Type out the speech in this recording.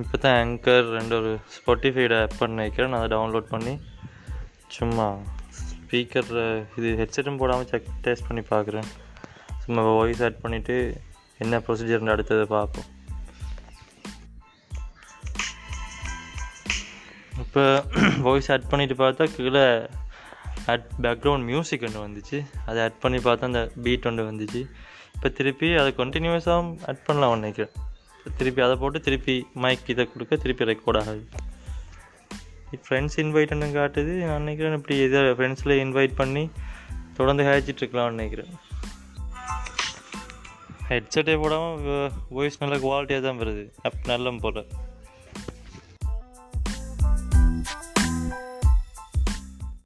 இப்போ தான் ஆங்கர் ரெண்டு ஒரு ஸ்பாட்டிஃபைட ஆப் பண்ண வைக்கிறேன். நான் அதை டவுன்லோட் பண்ணி சும்மா ஸ்பீக்கர் இது ஹெட்செட்டும் போடாமல் செக் டேஸ்ட் பண்ணி பார்க்குறேன். சும்மா வாய்ஸ் ஆட் பண்ணிவிட்டு என்ன ப்ரொசீஜர்னு அடுத்ததை பார்ப்போம். இப்போ வாய்ஸ் ஆட் பண்ணிட்டு பார்த்தா கீழே ஆட் பேக்ரவுண்ட் மியூசிக் ஒன்று வந்துச்சு. அதை ஆட் பண்ணி பார்த்தா அந்த பீட் ஒன்று வந்துச்சு. இப்போ திருப்பி அதை கண்டினியூஸாக ஆட் பண்ணலாம் நினைக்கிறேன். திருப்பி அதை போட்டு திருப்பி மைக் இதை கொடுக்க திருப்பி ரெக்கார்ட் ஆகுது. ஃப்ரெண்ட்ஸ் இன்வைட்னு காட்டுது நான் நினைக்கிறேன் இப்படி இதை ஃப்ரெண்ட்ஸில் இன்வைட் பண்ணி தொடர்ந்து ஹேச்சிட்ருக்கலாம்னு நினைக்கிறேன். ஹெட்செட்டே போடாமல் வாய்ஸ் நல்ல குவாலிட்டியாக தான் வருது. அப் நல்ல போல்.